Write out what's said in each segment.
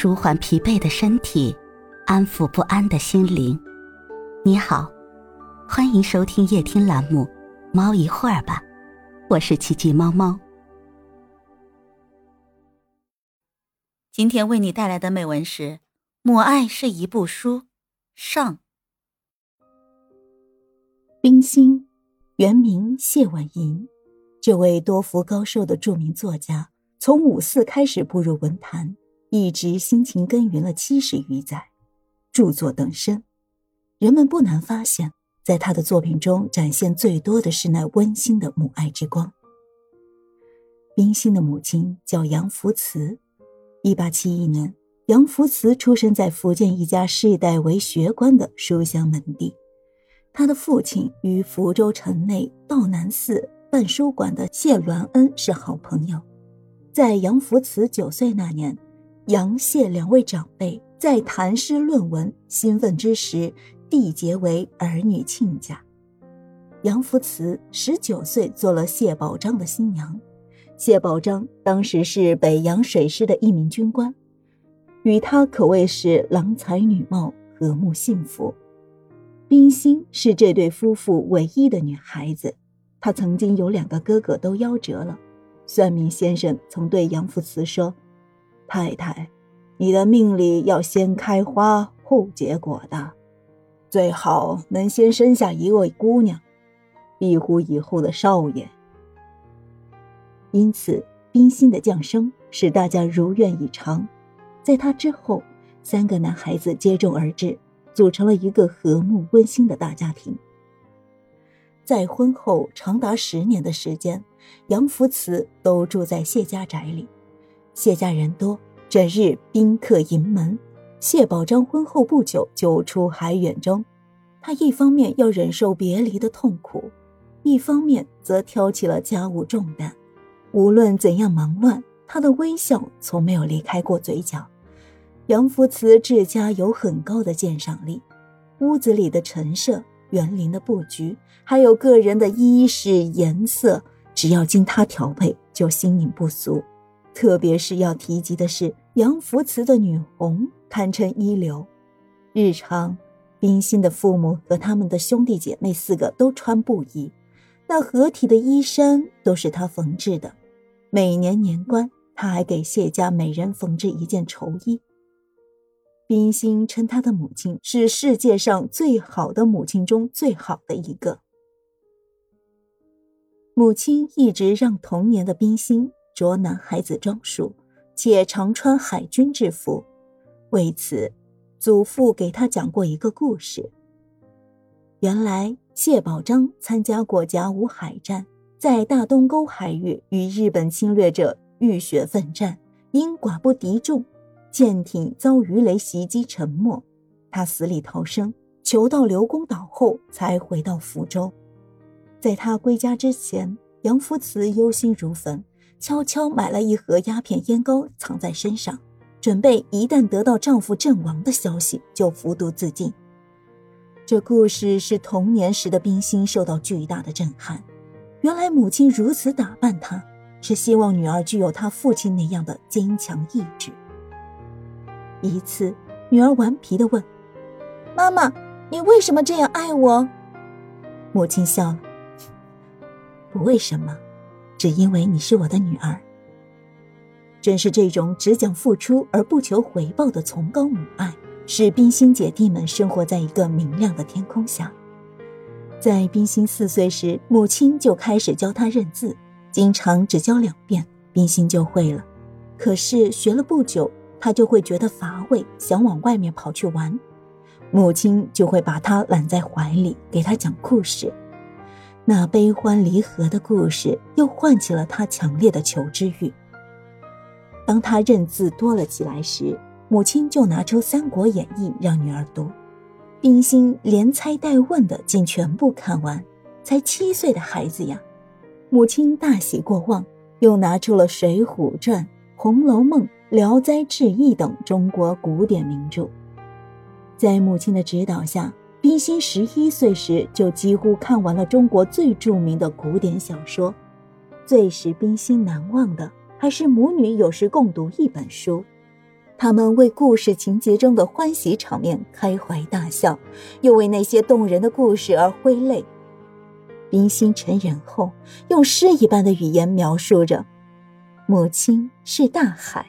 舒缓疲惫的身体，安抚不安的心灵。你好，欢迎收听夜听栏目《猫一会儿吧》，我是奇迹猫猫。今天为你带来的美文是《母爱是一部书》上。冰心，原名谢婉莹，这位多福高寿的著名作家，从五四开始步入文坛。一直辛勤耕耘了七十余载，著作等身，人们不难发现，在他的作品中展现最多的是那温馨的母爱之光。冰心的母亲叫杨福慈，一八七一年，杨福慈出生在福建一家世代为学官的书香门第。他的父亲与福州城内道南寺办书馆的谢鸾恩是好朋友，在杨福慈九岁那年。杨谢两位长辈在谈诗论文兴奋之时，缔结为儿女亲家。杨福慈十九岁做了谢宝章的新娘，谢宝章当时是北洋水师的一名军官，与他可谓是郎才女貌，和睦幸福。冰心是这对夫妇唯一的女孩子，她曾经有两个哥哥都夭折了。算命先生曾对杨福慈说。太太，你的命里要先开花后结果的，最好能先生下一位姑娘，庇护以后的少爷。因此，冰心的降生使大家如愿以偿。在他之后，三个男孩子接踵而至，组成了一个和睦温馨的大家庭。在婚后长达十年的时间，杨福慈都住在谢家宅里。谢家人多，整日宾客盈门。谢宝章婚后不久就出海远征，他一方面要忍受别离的痛苦，一方面则挑起了家务重担。无论怎样忙乱，他的微笑从没有离开过嘴角。杨福慈治家有很高的鉴赏力，屋子里的陈设、园林的布局，还有个人的衣饰颜色，只要经他调配，就新颖不俗。特别是要提及的是，杨福慈的女红堪称一流。日常，冰心的父母和他们的兄弟姐妹四个都穿布衣，那合体的衣衫都是他缝制的。每年年关，他还给谢家每人缝制一件绸衣。冰心称他的母亲是世界上最好的母亲中最好的一个。母亲一直让童年的冰心。着男孩子装束，且常穿海军制服。为此，祖父给他讲过一个故事。原来，谢宝章参加过甲午海战，在大东沟海域与日本侵略者浴血奋战，因寡不敌众，舰艇遭鱼雷袭击沉没，他死里逃生，求到刘公岛后才回到福州。在他归家之前，杨福慈忧心如焚。悄悄买了一盒鸦片烟膏，藏在身上，准备一旦得到丈夫阵亡的消息，就服毒自尽。这故事是童年时的冰心受到巨大的震撼。原来母亲如此打扮她，是希望女儿具有她父亲那样的坚强意志。一次，女儿顽皮地问：“妈妈，你为什么这样爱我？”母亲笑了：“不为什么。”只因为你是我的女儿，正是这种只讲付出而不求回报的崇高母爱，使冰心姐弟们生活在一个明亮的天空下。在冰心四岁时，母亲就开始教她认字，经常只教两遍，冰心就会了。可是学了不久，她就会觉得乏味，想往外面跑去玩，母亲就会把她揽在怀里，给她讲故事。那悲欢离合的故事又唤起了他强烈的求知欲。当他认字多了起来时，母亲就拿出《三国演义》让女儿读。冰心连猜带问的竟全部看完，才七岁的孩子呀！母亲大喜过望，又拿出了《水浒传》《红楼梦》《聊斋志异》等中国古典名著，在母亲的指导下。冰心十一岁时就几乎看完了中国最著名的古典小说，最使冰心难忘的还是母女有时共读一本书。他们为故事情节中的欢喜场面开怀大笑，又为那些动人的故事而挥泪。冰心沉忍后，用诗一般的语言描述着：“母亲是大海，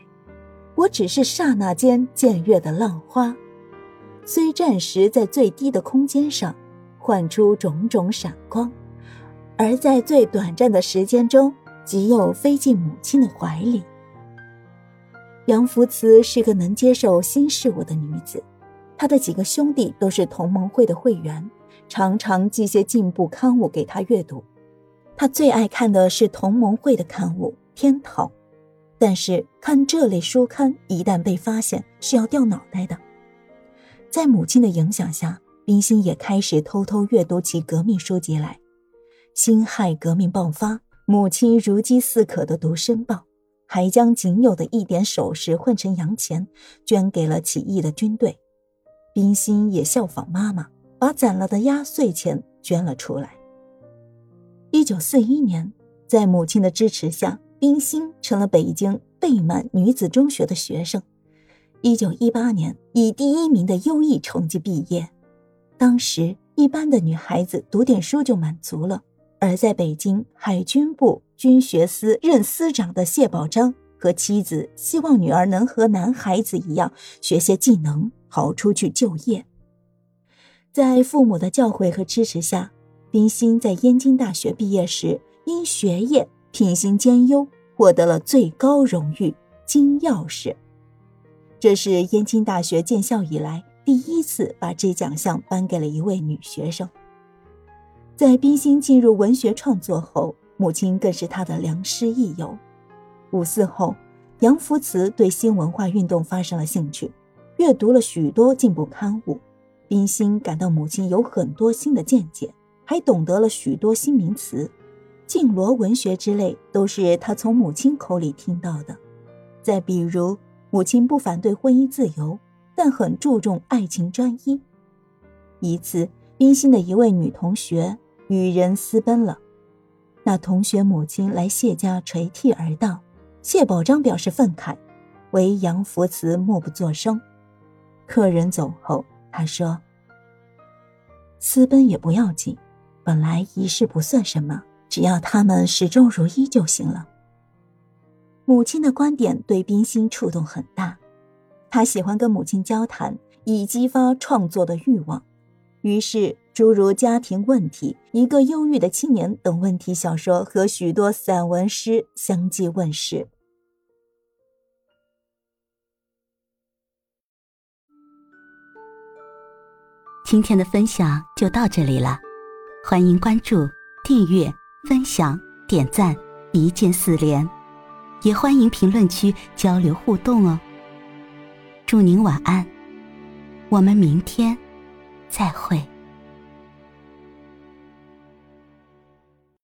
我只是刹那间僭越的浪花，虽暂时在最低的空间上唤出种种闪光，而在最短暂的时间中，即又飞进母亲的怀里。”杨福慈是个能接受新事物的女子，她的几个兄弟都是同盟会的会员，常常寄些进步刊物给她阅读。她最爱看的是同盟会的刊物《天桃》，但是看这类书刊一旦被发现是要掉脑袋的。在母亲的影响下，冰心也开始偷偷阅读起革命书籍来。辛亥革命爆发，母亲如饥似渴地读《申报》。还将仅有的一点首饰混成洋钱，捐给了起义的军队。冰心也效仿妈妈，把攒了的压岁钱捐了出来。一九四一年，在母亲的支持下，冰心成了北京贝满女子中学的学生。一九一八年，以第一名的优异成绩毕业。当时，一般的女孩子读点书就满足了。而在北京海军部军学司任司长的谢宝章和妻子希望女儿能和男孩子一样学些技能，好出去就业。在父母的教诲和支持下，冰心在燕京大学毕业时，因学业品行兼优，获得了最高荣誉金钥匙。这是燕京大学建校以来第一次把这奖项颁给了一位女学生。在冰心进入文学创作后，母亲更是她的良师益友。五四后，杨福慈对新文化运动发生了兴趣，阅读了许多进步刊物。冰心感到母亲有很多新的见解，还懂得了许多新名词，晋罗文学之类都是他从母亲口里听到的。再比如，母亲不反对婚姻自由，但很注重爱情专一。一次，冰心的一位女同学。与人私奔了，那同学母亲来谢家垂涕而悼，谢宝章表示愤慨，唯杨福慈默不作声。客人走后，他说：“私奔也不要紧，本来一事不算什么，只要他们始终如一就行了。”母亲的观点对冰心触动很大，他喜欢跟母亲交谈，以激发创作的欲望，于是。诸如家庭问题、一个忧郁的青年等问题小说和许多散文诗相继问世。今天的分享就到这里了，欢迎关注、订阅、分享、点赞，一键四连，也欢迎评论区交流互动哦。祝您晚安，我们明天再会。